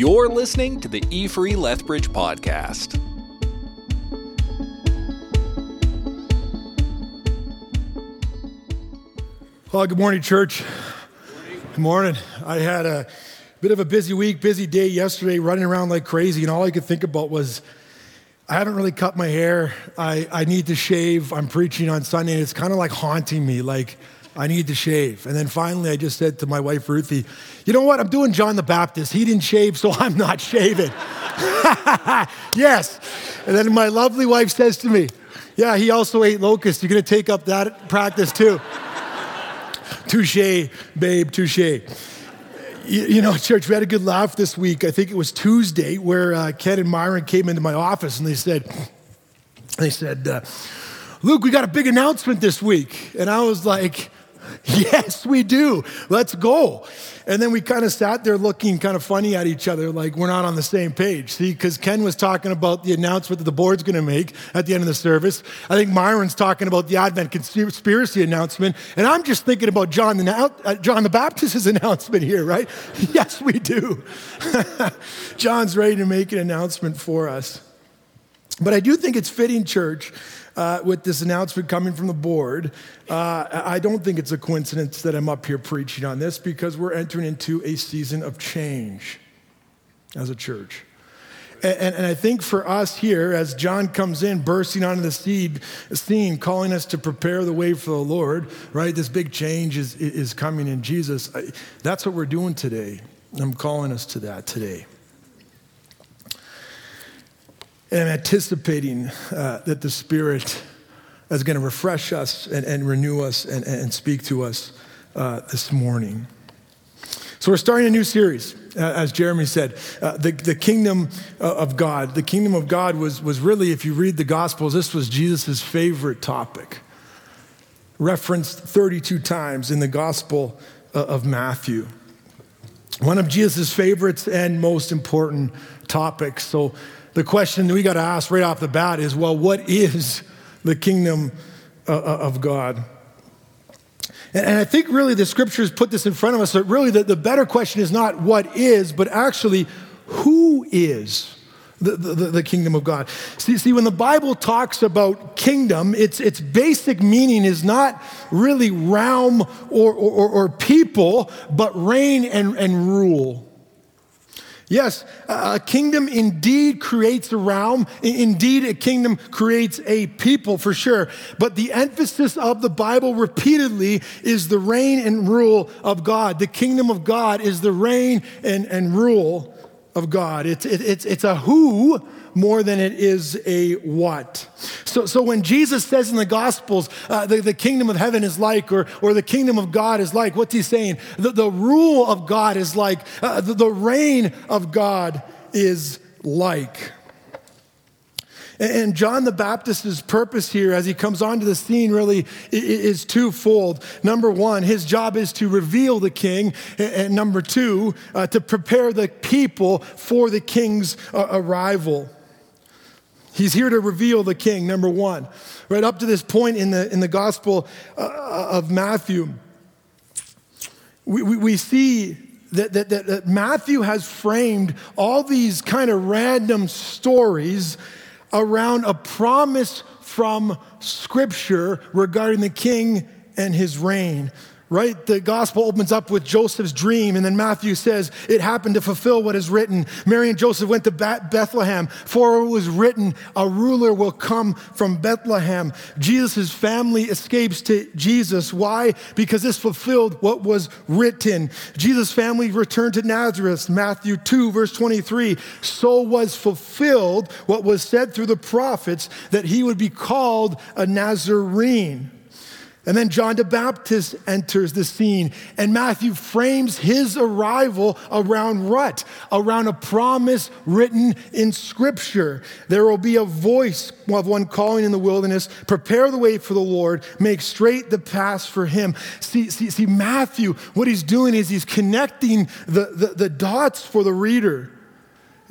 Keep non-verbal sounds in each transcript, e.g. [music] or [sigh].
You're listening to the E Free Lethbridge podcast. Well, good morning, church. Good morning. I had a bit of a busy week, busy day yesterday, running around like crazy, and all I could think about was I haven't really cut my hair. I, I need to shave. I'm preaching on Sunday, and it's kind of like haunting me. Like, I need to shave. And then finally, I just said to my wife, Ruthie, you know what? I'm doing John the Baptist. He didn't shave, so [laughs] I'm not shaving. [laughs] yes. And then my lovely wife says to me, yeah, he also ate locusts. You're going to take up that practice too. [laughs] touche, babe, touche. You, you, know, church, we had a good laugh this week. I think it was Tuesday where uh, Ken and Myron came into my office and they said, they said, uh, Luke, we got a big announcement this week. And I was like, [laughs] Yes, we do. Let's go. And then we kind of sat there looking kind of funny at each other, like we're not on the same page. See, because Ken was talking about the announcement that the board's going to make at the end of the service. I think Myron's talking about the Advent conspiracy announcement. And I'm just thinking about John the, uh, John the Baptist's [laughs] announcement here, right? [laughs] yes, we do. John's ready to make an announcement for us. But I do think it's fitting, church, uh, with this announcement coming from the board. Uh, I don't think it's a coincidence that I'm up here preaching on this because we're entering into a season of change as a church. And, and, and, I think for us here, as John comes in, bursting onto the scene, calling us to prepare the way for the Lord, right? This big change is, is coming in Jesus. I, that's what we're doing today. I'm calling us to that today. And I'm anticipating uh, that the Spirit is going to refresh us and, and renew us and, and, speak to us uh, this morning. So, we're starting a new series, uh, as Jeremy said, uh, the, the kingdom uh, of God. The kingdom of God was, was really, if you read the Gospels, this was Jesus' favorite topic, referenced 32 times in the Gospel uh, of Matthew. One of Jesus' favorites and most important topics. So, the question we got to ask right off the bat is well, what is the kingdom uh, uh, of God? And, I think really the scriptures put this in front of us that really the, the better question is not what is, but actually who is the, the, the, kingdom of God. See, see, when the Bible talks about kingdom, its, its basic meaning is not really realm or, or, or people, but reign and, and rule. Yes, a kingdom indeed creates a realm. Indeed, a kingdom creates a people for sure. But the emphasis of the Bible repeatedly is the reign and rule of God. The kingdom of God is the reign and, and rule of God. It's, it, it's, it's a who more than it is a what. So, so when Jesus says in the Gospels, uh, the, the kingdom of heaven is like, or, or the kingdom of God is like, what's he saying? The, the rule of God is like, uh, the, the reign of God is like. And John the Baptist's purpose here as he comes onto the scene really is twofold. Number one, his job is to reveal the king. And number two, uh, to prepare the people for the king's uh, arrival. He's here to reveal the king, number one. Right up to this point in the, in the Gospel uh, of Matthew, we, we, we see that, that, that Matthew has framed all these kind of random stories around a promise from Scripture regarding the king and his reign right? The gospel opens up with Joseph's dream, and then Matthew says it happened to fulfill what is written. Mary and Joseph went to Bethlehem, for it was written, a ruler will come from Bethlehem. Jesus' family escapes to Jesus. Why? Because this fulfilled what was written. Jesus' family returned to Nazareth, Matthew 2, verse 23. So was fulfilled what was said through the prophets that he would be called a Nazarene. And then John the Baptist enters the scene, and Matthew frames his arrival around what? Around a promise written in Scripture. There will be a voice of one calling in the wilderness, prepare the way for the Lord, make straight the path for him. See, see, see Matthew, what he's doing is he's connecting the, the, the dots for the reader.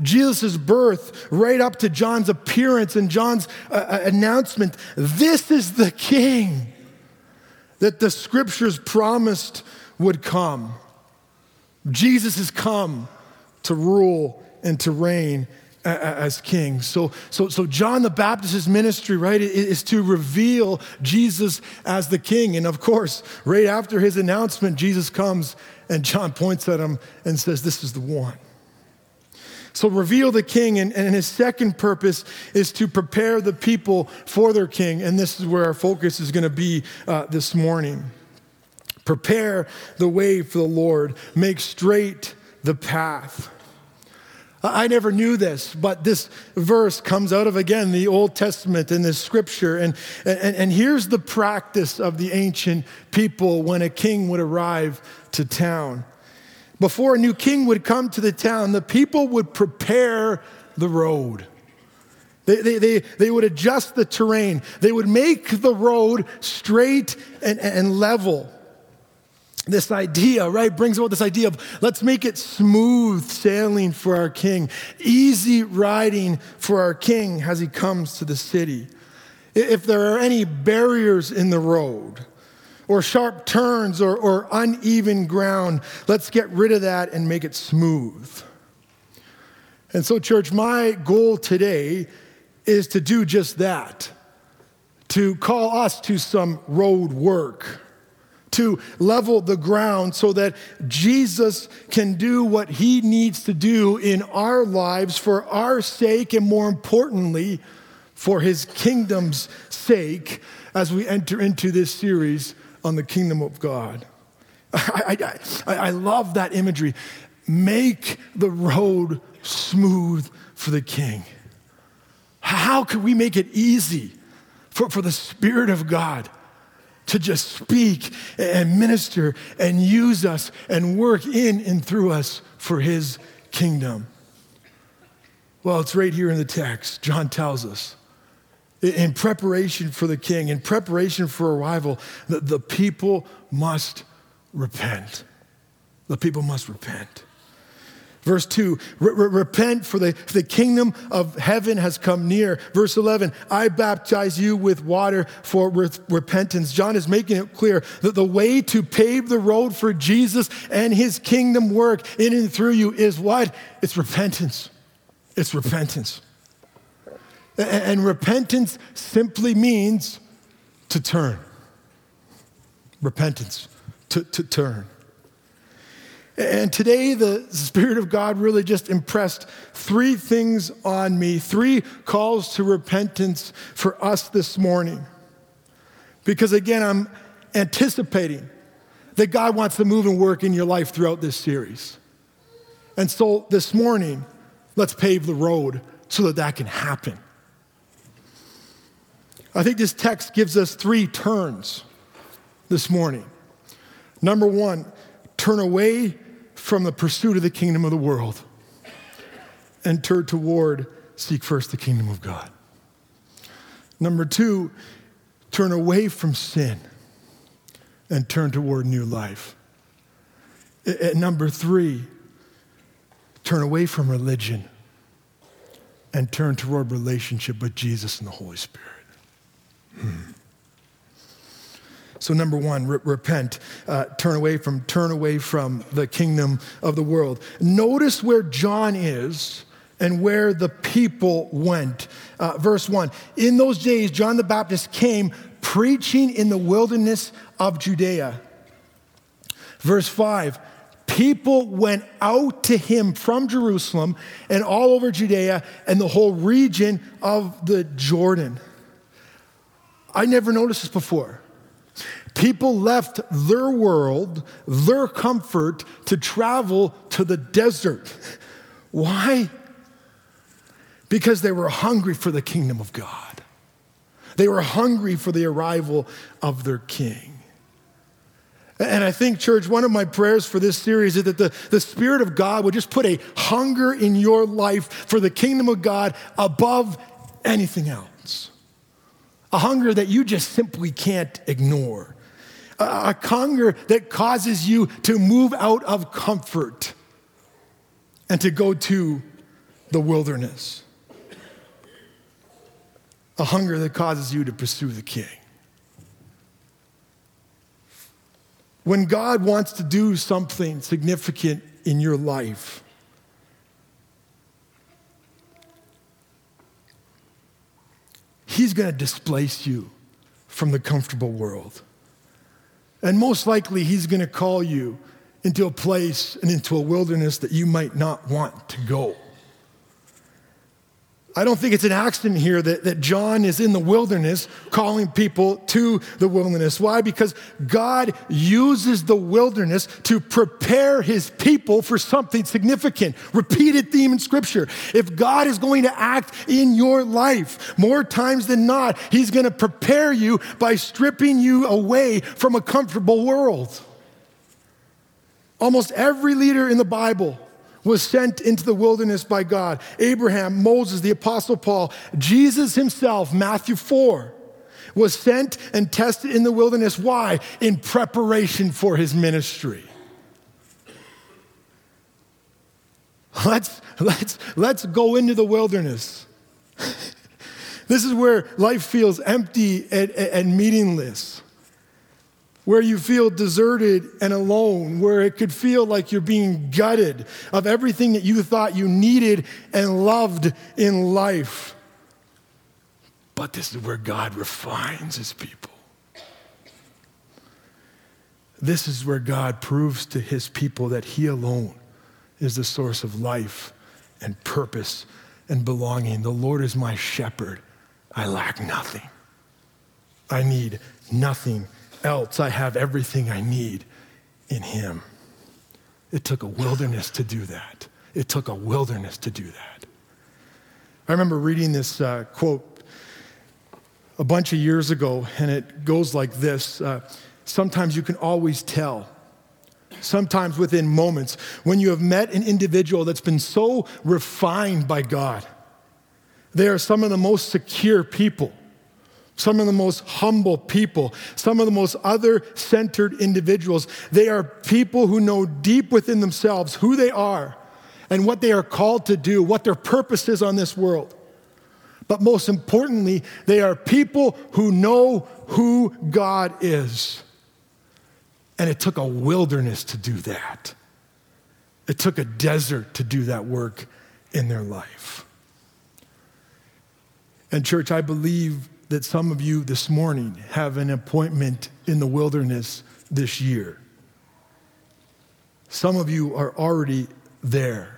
Jesus' birth, right up to John's appearance and John's uh, uh announcement. This is the King that the scriptures promised would come. Jesus has come to rule and to reign as king. So, so, so John the Baptist's ministry, right, is to reveal Jesus as the king. And of course, right after his announcement, Jesus comes and John points at him and says, This is the one. So, reveal the king. And, and his second purpose is to prepare the people for their king. And this is where our focus is going to be uh, this morning. Prepare the way for the Lord, make straight the path. I never knew this, but this verse comes out of, again, the Old Testament in this scripture. And, and, and here's the practice of the ancient people when a king would arrive to town. Before a new king would come to the town, the people would prepare the road. They, they, they, they would adjust the terrain, they would make the road straight and, and level this idea, right, brings about this idea of let's make it smooth sailing for our king, easy riding for our king as he comes to the city. If there are any barriers in the road, or sharp turns, or, or uneven ground, let's get rid of that and make it smooth. And so, church, my goal today is to do just that. To call us to some road work. To level the ground so that Jesus can do what he needs to do in our lives for our sake and more importantly, for his kingdom's sake as we enter into this series on the kingdom of God. I, I, I, love that imagery. Make the road smooth for the king. How could we make it easy for, for the Spirit of God? to just speak and minister and use us and work in and through us for his kingdom. Well, it's right here in the text. John tells us. In preparation for the king, in preparation for arrival, the, the people must repent. The people must repent. Verse 2, repent for the, the kingdom of heaven has come near. Verse 11, I baptize you with water for re- repentance. John is making it clear that the way to pave the road for Jesus and his kingdom work in and through you is what? It's repentance. It's repentance. And, repentance simply means to turn. Repentance, to, to turn. And today, the Spirit of God really just impressed three things on me, three calls to repentance for us this morning. Because again, I'm anticipating that God wants to move and work in your life throughout this series. And so this morning, let's pave the road so that that can happen. I think this text gives us three turns this morning. Number one, turn away from the pursuit of the kingdom of the world and turn toward seek first the kingdom of God. Number two, turn away from sin and turn toward new life. And number three, turn away from religion and turn toward relationship with Jesus and the Holy Spirit. Hmm. So, number one, re- repent, uh, turn away from, turn away from the kingdom of the world. Notice where John is and where the people went. Uh, verse one In those days, John the Baptist came preaching in the wilderness of Judea. Verse five, people went out to him from Jerusalem and all over Judea and the whole region of the Jordan. I never noticed this before. People left their world, their comfort, to travel to the desert. Why? Because they were hungry for the kingdom of God. They were hungry for the arrival of their king. And I think, church, one of my prayers for this series is that the, the Spirit of God would just put a hunger in your life for the kingdom of God above anything else. A hunger that you just simply can't ignore a hunger that causes you to move out of comfort and to go to the wilderness. A hunger that causes you to pursue the king. When God wants to do something significant in your life, He's going to displace you from the comfortable world. And most likely, He's going to call you into a place and into a wilderness that you might not want to go. I don't think it's an accident here that, that John is in the wilderness calling people to the wilderness. Why? Because God uses the wilderness to prepare his people for something significant. Repeated theme in scripture. If God is going to act in your life more times than not, he's going to prepare you by stripping you away from a comfortable world. Almost every leader in the Bible was sent into the wilderness by God. Abraham, Moses, the Apostle Paul, Jesus himself, Matthew 4, was sent and tested in the wilderness. Why? In preparation for his ministry. Let's, let's, let's go into the wilderness. [laughs] this is where life feels empty and, and meaningless where you feel deserted and alone, where it could feel like you're being gutted of everything that you thought you needed and loved in life. But this is where God refines his people. This is where God proves to his people that he alone is the source of life and purpose and belonging. The Lord is my shepherd. I lack nothing. I need nothing else. I have everything I need in Him. It took a wilderness to do that. It took a wilderness to do that. I remember reading this uh, quote a bunch of years ago, and it goes like this uh, Sometimes you can always tell, sometimes within moments, when you have met an individual that's been so refined by God. They are some of the most secure people some of the most humble people, some of the most other centered individuals. They are people who know deep within themselves who they are and what they are called to do, what their purpose is on this world. But most importantly, they are people who know who God is. And it took a wilderness to do that. It took a desert to do that work in their life. And, church, I believe that some of you this morning have an appointment in the wilderness this year. Some of you are already there.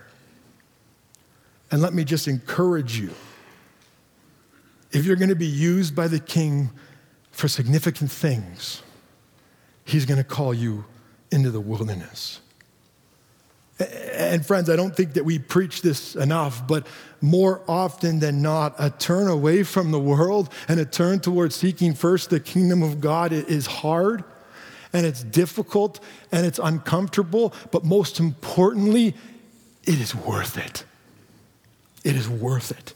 And let me just encourage you if you're going to be used by the king for significant things, he's going to call you into the wilderness. And friends, I don't think that we preach this enough, but more often than not, a turn away from the world and a turn towards seeking first the kingdom of God is hard and it's difficult and it's uncomfortable, but most importantly, it is worth it. It is worth it.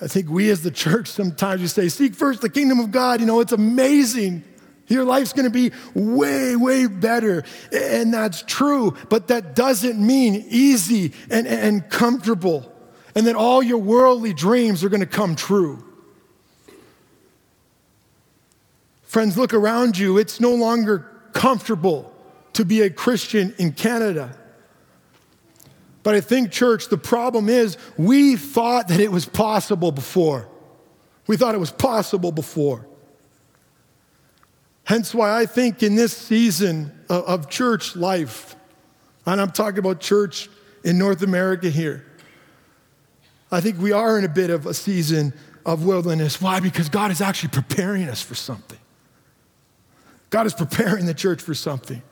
I think we as the church sometimes we say, seek first the kingdom of God. You know, it's amazing. Your life's going to be way, way better. And that's true, but that doesn't mean easy and, and comfortable and that all your worldly dreams are going to come true. Friends, look around you. It's no longer comfortable to be a Christian in Canada. But I think, church, the problem is we thought that it was possible before. We thought it was possible before. Hence, why I think in this season of, church life, and I'm talking about church in North America here, I think we are in a bit of a season of wilderness. Why? Because God is actually preparing us for something. God is preparing the church for something.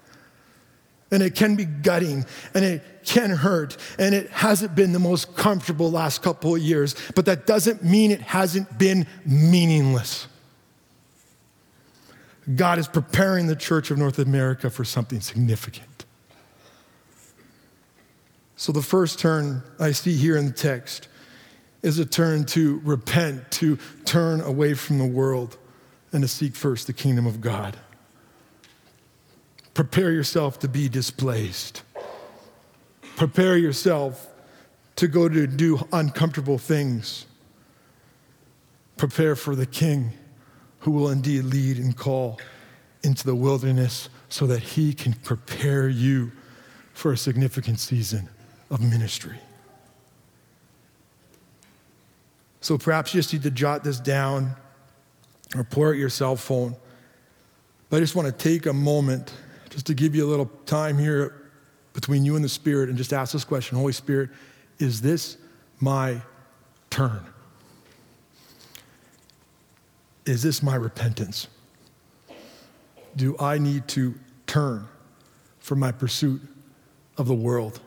And it can be gutting and it can hurt and it hasn't been the most comfortable last couple of years, but that doesn't mean it hasn't been meaningless. God is preparing the church of North America for something significant. So, the first turn I see here in the text is a turn to repent, to turn away from the world, and to seek first the kingdom of God. Prepare yourself to be displaced. Prepare yourself to go to do uncomfortable things. Prepare for the king who will indeed lead and call into the wilderness so that he can prepare you for a significant season of ministry. So perhaps you just need to jot this down or pull out your cell phone. But I just want to take a moment just to give you a little time here between you and the Spirit and just ask this question Holy Spirit, is this my turn? Is this my repentance? Do I need to turn from my pursuit of the world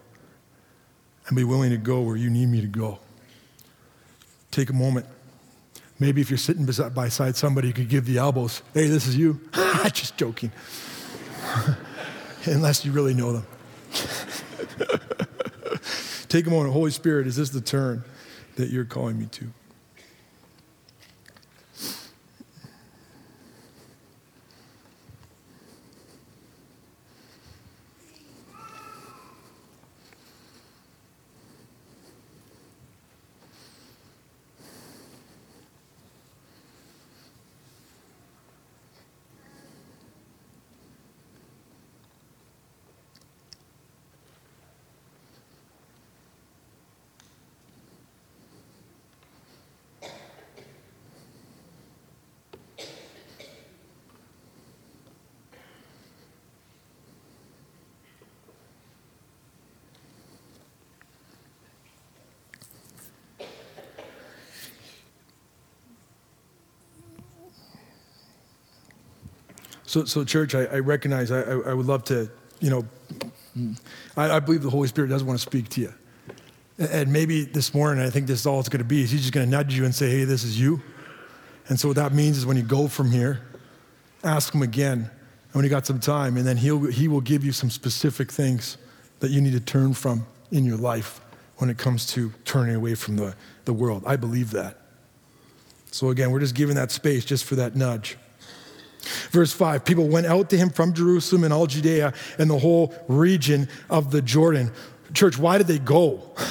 and be willing to go where you need me to go? Take a moment. Maybe if you're sitting beside, somebody, you could give the elbows. Hey, this is you. [laughs] Ah, just joking. [laughs] Unless you really know them. [laughs] Take a moment. Holy Spirit, is this the turn that you're calling me to? So, so church, I, I recognize I, I, would love to, you know, I, I, believe the Holy Spirit does want to speak to you. And maybe this morning, I think this is all it's going to be. Is he's just going to nudge you and say, hey, this is you. And so what that means is when you go from here, ask him again And when you got some time, and then he'll, he will give you some specific things that you need to turn from in your life when it comes to turning away from the, the world. I believe that. So again, we're just giving that space just for that nudge. Verse 5 People went out to him from Jerusalem and all Judea and the whole region of the Jordan. Church, why did they go? [laughs]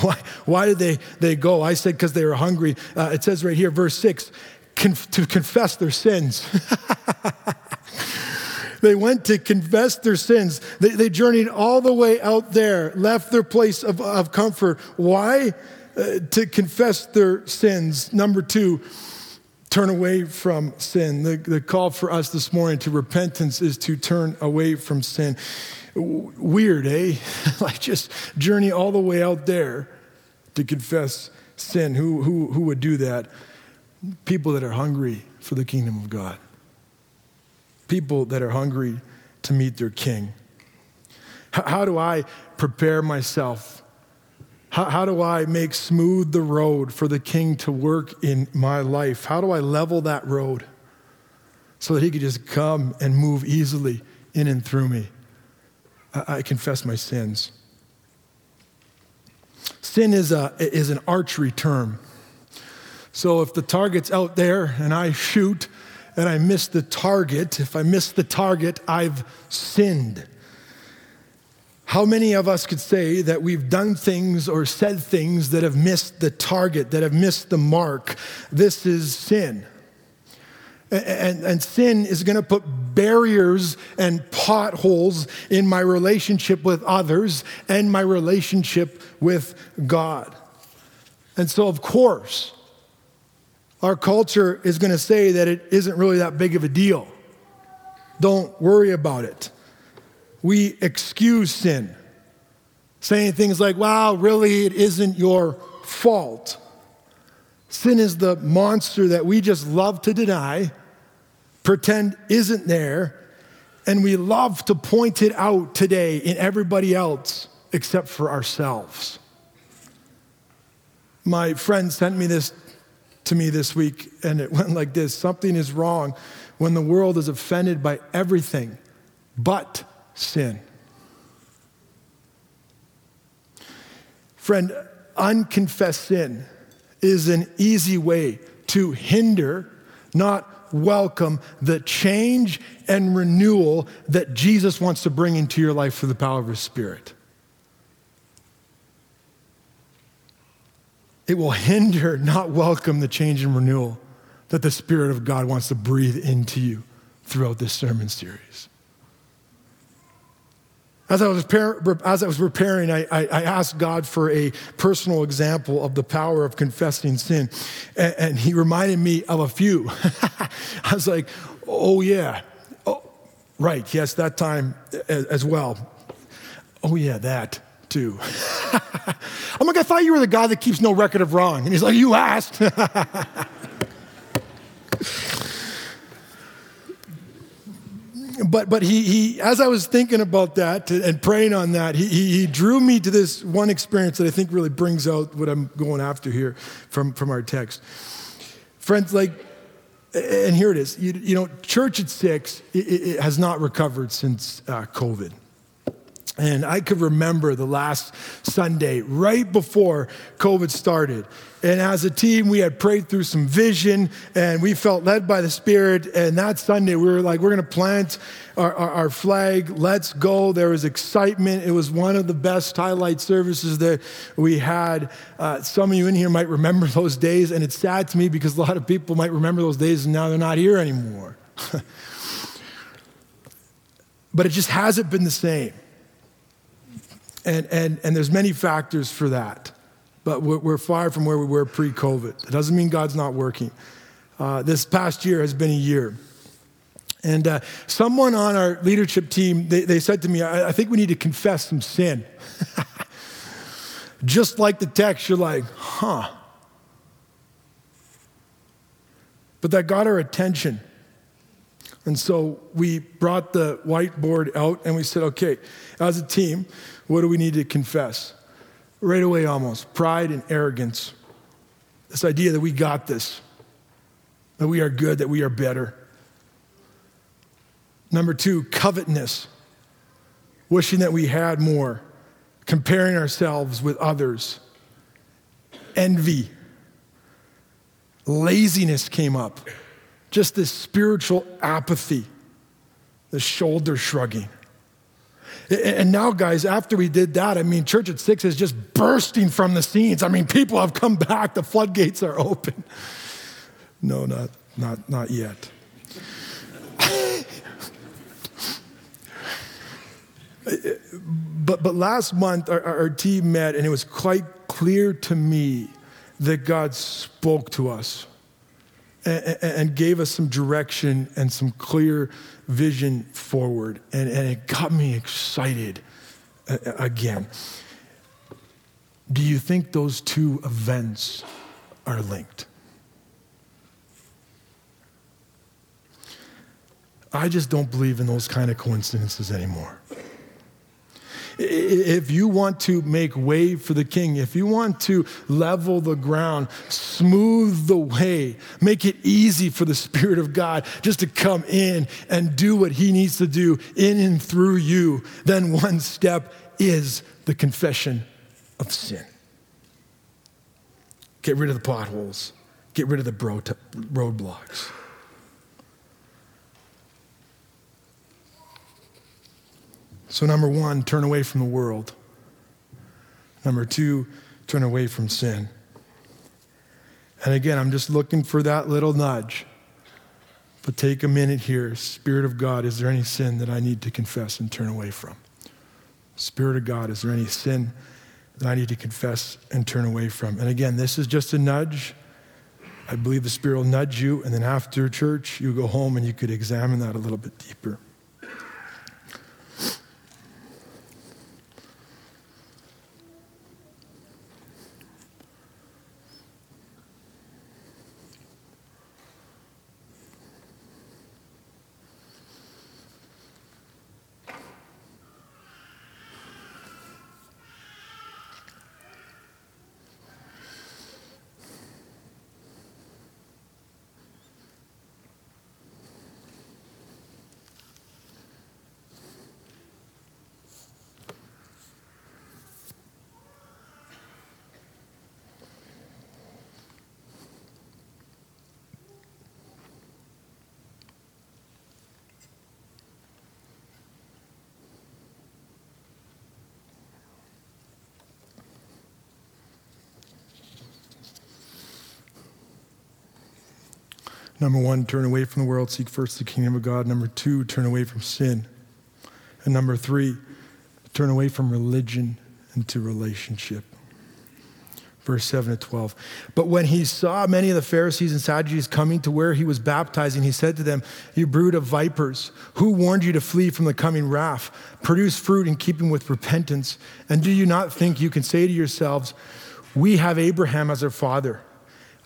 Why, why did they, they go? I said because they were hungry. Uh, it says right here, verse 6 conf- to confess their sins. [laughs] they went to confess their sins. They, they, journeyed all the way out there, left their place of, of comfort. Why? Uh, to confess their sins. Number two, turn away from sin. The, the call for us this morning to repentance is to turn away from sin. Weird, eh? [laughs] like just journey all the way out there to confess sin. Who, who, who would do that? People that are hungry for the kingdom of God. People that are hungry to meet their king. How, how do I prepare myself how, how, do I make smooth the road for the king to work in my life? How do I level that road so that he could just come and move easily in and through me? I, I confess my sins. Sin is, a, is an archery term. So if the target's out there and I shoot and I miss the target, if I miss the target, I've sinned. How many of us could say that we've done things or said things that have missed the target, that have missed the mark? This is sin. And, and, sin is going to put barriers and potholes in my relationship with others and my relationship with God. And so, of course, our culture is going to say that it isn't really that big of a deal. Don't worry about it we excuse sin, saying things like, wow, really, it isn't your fault. Sin is the monster that we just love to deny, pretend isn't there, and we love to point it out today in everybody else except for ourselves. My friend sent me this to me this week, and it [laughs] went like this Something is wrong when the world is offended by everything but sin. Friend, unconfessed sin is an easy way to hinder, not welcome, the change and renewal that Jesus wants to bring into your life through the power of His Spirit. It will hinder, not welcome, the change and renewal that the Spirit of God wants to breathe into you throughout this sermon series. As I was, as I was preparing, I, I, asked God for a personal example of the power of confessing sin. And, and He reminded me of a few. [laughs] I was like, oh, yeah. Oh, right. Yes, that time as, as well. Oh, yeah, that too. [laughs] I'm like, I thought you were the guy that keeps no record of wrong. And he's like, You asked. [laughs] but but he, he as I was thinking about that and praying on that, he, he drew me to this one experience that I think really brings out what I'm going after here from, from our text. Friends, like, and here it is. You, you know, church at six it, it has not recovered since uh, COVID. And I could remember the last Sunday right before COVID started. And as a team, we had prayed through some vision and we felt led by the Spirit. And that Sunday, we were like, we're going to plant our, our, our, flag. Let's go. There was excitement. It was one of the best highlight services that we had. Uh, some of you in here might remember [laughs] those days. And it's sad to me because a lot of people might remember those days and now they're not here anymore. [laughs] but it just hasn't been the same. And, and, and there's many factors for that. But we're, we're far from where we were pre COVID. It doesn't mean God's not working. Uh, this past year has been a year. And uh, someone on our leadership team, they, they said to me, I, I think we need to confess some sin. [laughs] Just like the text, you're like, huh. But that got our attention. And so we brought the whiteboard out and we said, okay, as a team, what do we need to confess? Right away, almost pride and arrogance. This idea that we got this, that we are good, that we are better. Number two, covetousness, wishing that we had more, comparing ourselves with others. Envy, laziness came up, just this spiritual apathy, the shoulder shrugging. And now, guys, after we did that, I mean, Church at Six is just bursting from the scenes. I mean, people have come back, the floodgates are open. No, not, not, not yet. but, but last month, our, our team met, and it was quite clear to me that God spoke to us and, and gave us some direction and some clear vision forward. And, and it got me excited uh, again. Do you think those two events are linked? I just don't believe in those kind of coincidences anymore. If you want to make way for the king, if you want to level the ground, smooth the way, make it easy for the Spirit of God just to come in and do what he needs to do in and through you, then one step is the confession of sin. Get rid of the potholes, get rid of the roadblocks. So, number one, turn away from the world. Number two, turn away from sin. And again, I'm just looking for that little nudge. But take a minute here. Spirit of God, is there any sin that I need to confess and turn away from? Spirit of God, is there any sin that I need to confess and turn away from? And again, this is just a nudge. I believe the Spirit will nudge you, and then after church, you go home and you could examine that a little bit deeper. Number one, turn away from the world, seek first the kingdom of God. Number two, turn away from sin. And number three, Turn away from religion into relationship. Verse 7 to 12. But when he saw many of the Pharisees and Sadducees coming to where he was baptizing, he said to them, You brood of vipers, who warned you to flee from the coming wrath? Produce fruit in keeping with repentance. And do you not think you can say to yourselves, We have Abraham as our father?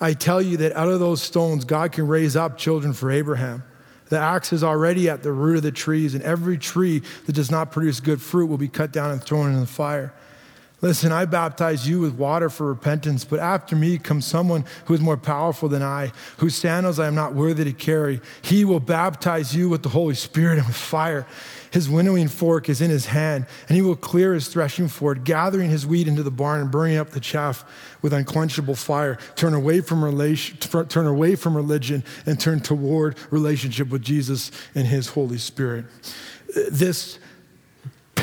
I tell you that out of those stones, God can raise up children for Abraham. The axe is already at the root of the trees, and every tree that does not produce good fruit will be cut down and thrown into the fire. Listen, I baptize you with water for repentance, but after me comes someone who is more powerful than I, whose sandals I am not worthy to carry. He will baptize you with the Holy Spirit and with fire. His winnowing fork is in his hand, and he will clear his threshing floor, gathering his wheat into the barn and burning up the chaff with unquenchable fire. Turn away from relation, turn away from religion and turn toward relationship with Jesus and his Holy Spirit. This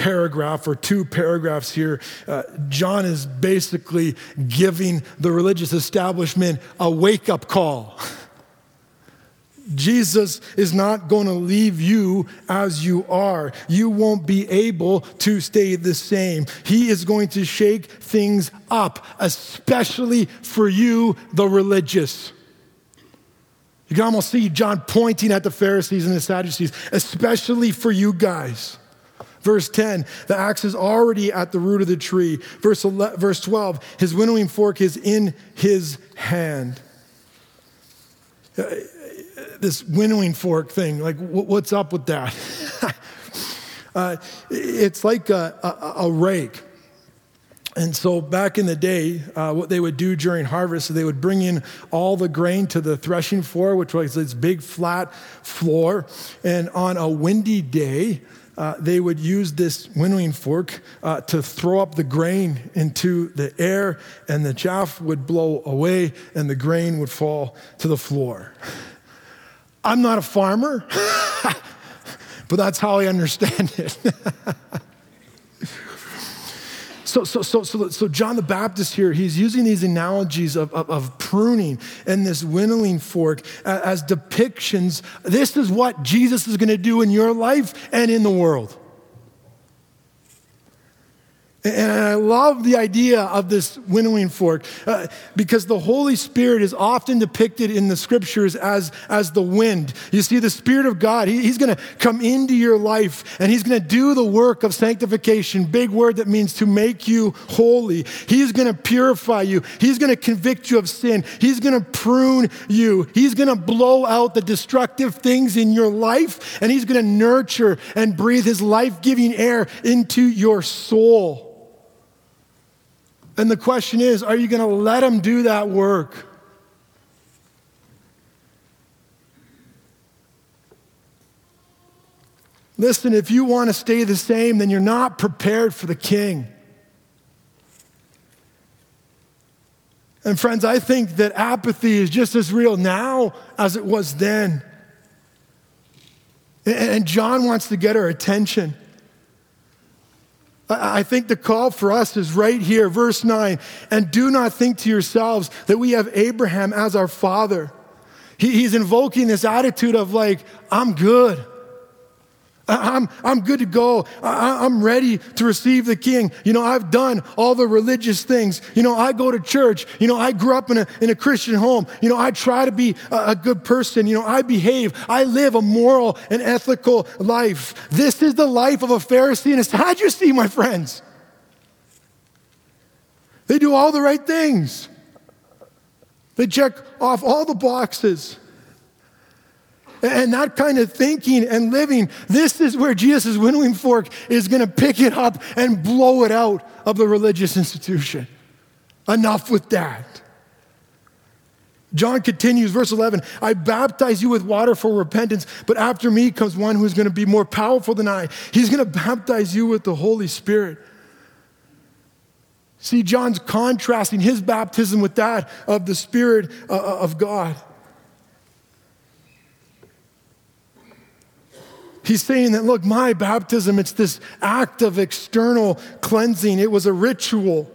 paragraph or two paragraphs here, uh, John is basically giving the religious establishment a wake up call. Jesus is not going to leave you as you are. You won't be able to stay the same. He is going to shake things up, especially for you, the religious. You can almost see John pointing at the Pharisees and the Sadducees, especially for you guys. Verse 10, the axe is already at the root of the tree. Verse, 11, verse 12, his winnowing fork is in his hand. Uh, this winnowing fork thing, like what's up with that? [laughs] uh, it's like a, a, a, rake. And so back in the day, uh, what they would do during harvest, is they would bring in all the grain to the threshing floor, which was this big flat floor. And on a windy day, uh, they would use this winnowing fork uh, to throw up the grain into the air, and the chaff would blow away, and the grain would fall to the floor. I'm not a farmer, [laughs] but that's how I understand it. [laughs] so, so, so, so, so, John the Baptist here, he's using these analogies of, of, of pruning and this winnowing fork as depictions. This is what Jesus is going to do in your life and in the world. And I love the idea of this winnowing fork uh, because the Holy Spirit is often depicted in the scriptures as, as the wind. You see, the Spirit of God, he, He's going to come into your life and He's going to do the work of sanctification, big word that means to make you holy. He's going to purify you, He's going to convict you of sin, He's going to prune you, He's going to blow out the destructive things in your life, and He's going to nurture and breathe His life giving air into your soul. And the question is are you going to let him do that work? Listen, if you want to stay the same, then you're not prepared for the king. And friends, I think that apathy is just as real now as it was then. And John wants to get our attention. I think the call for us is right here, verse 9. And do not think to yourselves that we have Abraham as our father. He, he's invoking this attitude of, like, I'm good. I'm, I'm good to go. I, am ready to receive the king. You know, I've done all the religious things. You know, I go to church. You know, I grew up in a, in a Christian home. You know, I try to be a, a good person. You know, I behave. I live a moral and ethical life. This is the life of a Pharisee and a Sadducee, my friends. They do all the right things. They check off all the boxes. And that kind of thinking and living, this is where Jesus' winnowing fork is going to pick it up and blow it out of the religious institution. Enough with that. John continues, verse 11 I baptize you with water for repentance, but after me comes one who's going to be more powerful than I. He's going to baptize you with the Holy Spirit. See, John's contrasting his baptism with that of the Spirit uh, uh, of God. He's saying that, look, my baptism, it's this act of external cleansing, it was a ritual.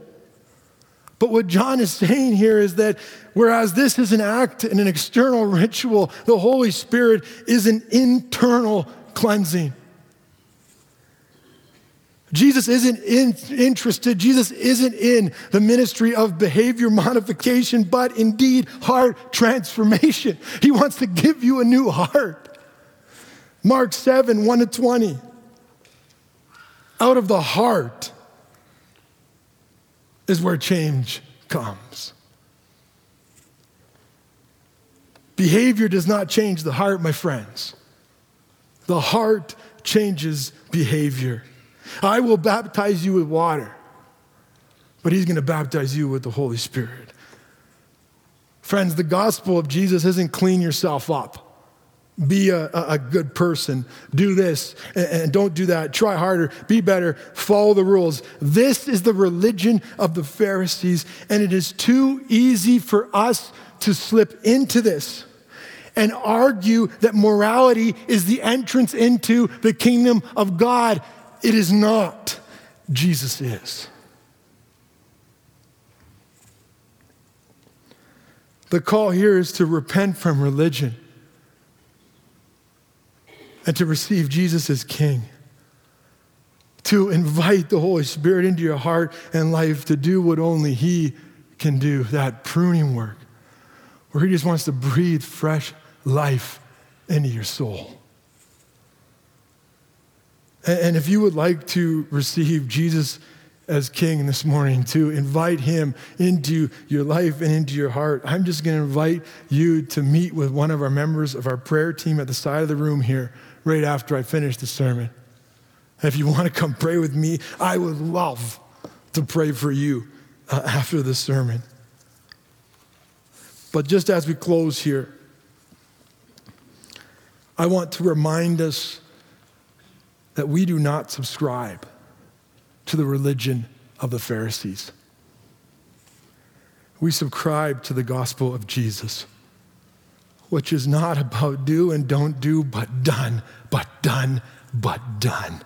But what John is saying here is that whereas this is an act and an external ritual, the Holy Spirit is an internal cleansing. Jesus isn't in, interested, Jesus isn't in the ministry of behavior modification, but indeed heart transformation. He wants to give you a new heart. Mark 7 1 to 20. Out of the heart is where change comes. Behavior does not change the heart, my friends. The heart changes behavior. I will baptize you with water, but he's going to baptize you with the Holy Spirit. Friends, the gospel of Jesus isn't clean yourself up. Be a, a good person. Do this and, and don't do that. Try harder. Be better. Follow the rules. This is the religion of the Pharisees, and it is too easy for us to slip into this and argue that morality is the entrance into the kingdom of God. It is not. Jesus is. The call here is to repent from religion and to receive Jesus as King. To invite the Holy Spirit into your heart and life to do what only He can do that pruning work, where He just wants to breathe fresh life into your soul. And if you would like to receive Jesus as King this morning, to invite Him into your life and into your heart, I'm just going to invite you to meet with one of our members of our prayer team at the side of the room here right after I finish the sermon. If you want to come pray with me, I would love to pray for you uh, after the sermon. But just as we close here, I want to remind us that we do not subscribe to the religion of the Pharisees. We subscribe to the gospel of Jesus, which is not about do and don't do, but done, but done, but done.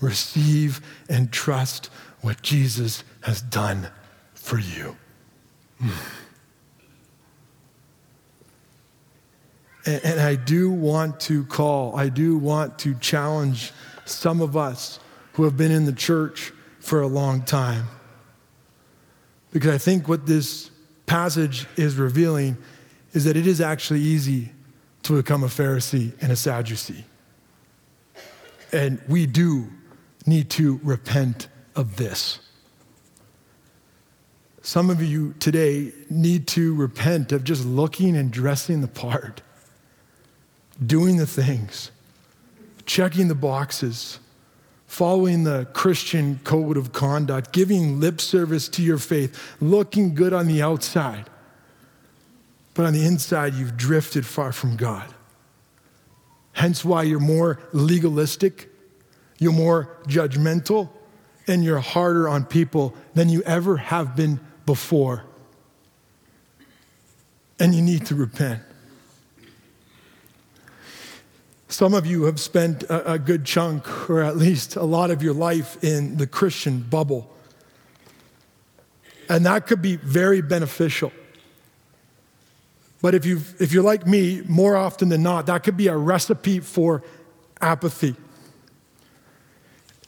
Receive and trust what Jesus has done for you. Mm. And, and I do want to call, I do want to challenge some of us who have been in the church for a long time. Because I think what this passage is revealing is that it is actually easy to become a Pharisee and a Sadducee. And we do need to repent of this. Some of you today need to repent of just looking and dressing the part doing the things, checking the boxes, following the Christian code of conduct, giving lip service to your faith, looking good on the outside. But on the inside, you've drifted far from God. Hence why you're more legalistic, you're more judgmental, and you're harder on people than you ever have been before. And you need to repent. Some of you have spent a, a, good chunk, or at least a lot of your life, in the Christian bubble. And that could be very beneficial. But if, you if you're like me, more often than not, that could be a recipe for apathy.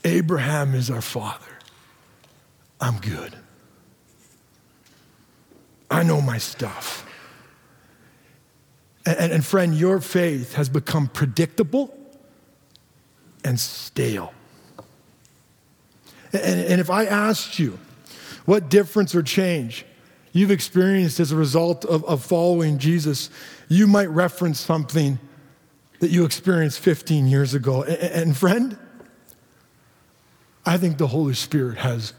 Abraham is our father. I'm good. I know my stuff. And, and, friend, your faith has become predictable and stale. And, and if I asked you what difference or change you've experienced as a result of, of following Jesus, you might reference something that you experienced 15 years ago. And, and friend, I think the Holy Spirit has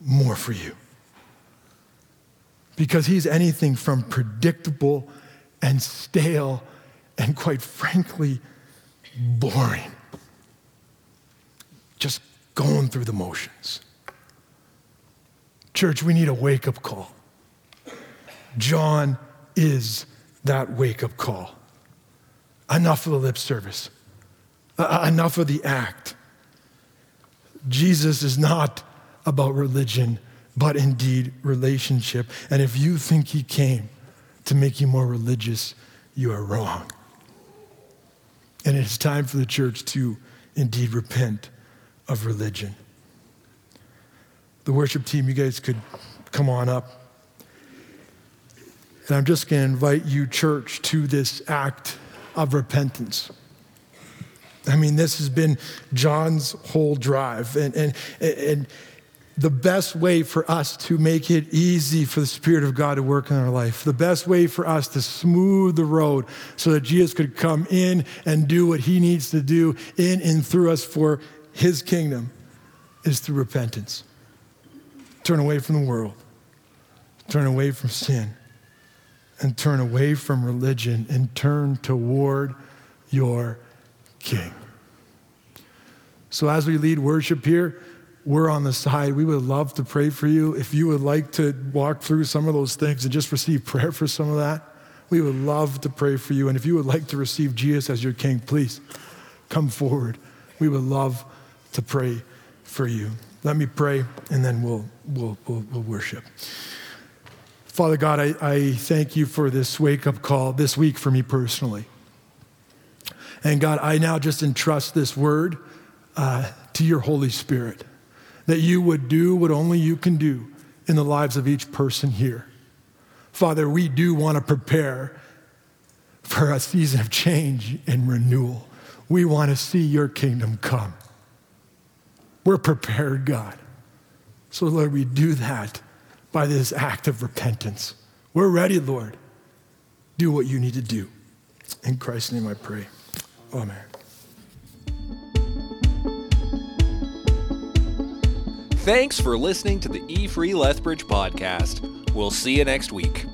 more for you because he's anything from predictable and stale and quite frankly, boring. Just going through the motions. Church, we need a wake up call. John is that wake up call. Enough of the lip service, uh, enough of the act. Jesus is not about religion, but indeed relationship. And if you think he came to make you more religious, you are wrong. And it's time for the church to indeed repent of religion. The worship team, you guys could come on up. And I'm just going to invite you, church, to this act of repentance. I mean, this has been John's whole drive. And, and, and the best way for us to make it easy for the Spirit of God to work in our life, the best way for us to smooth the road so that Jesus could come in and do what he needs to do in and through us for his kingdom is through repentance. Turn away from the world, turn away from sin, and turn away from religion and turn toward your King. So as we lead worship here, we're on the side. We would love to pray for you. If you would like to walk through some of those things and just receive prayer for some of that, we would love to pray for you. And if you would like to receive Jesus as your king, please come forward. We would love to pray for you. Let me pray, and then we'll, we'll, we'll, we'll worship. Father God, I, I thank you for this wake up call this week for me personally. And God, I now just entrust this word uh, to your Holy Spirit that you would do what only you can do in the lives of each person here. Father, we do want to prepare for a season of change and renewal. We want to see your kingdom come. We're prepared, God. So, Lord, we do that by this act of repentance. We're ready, Lord. Do what you need to do. In Christ's name I pray. Amen. Thanks for listening to the E Free Lethbridge podcast. We'll see you next week.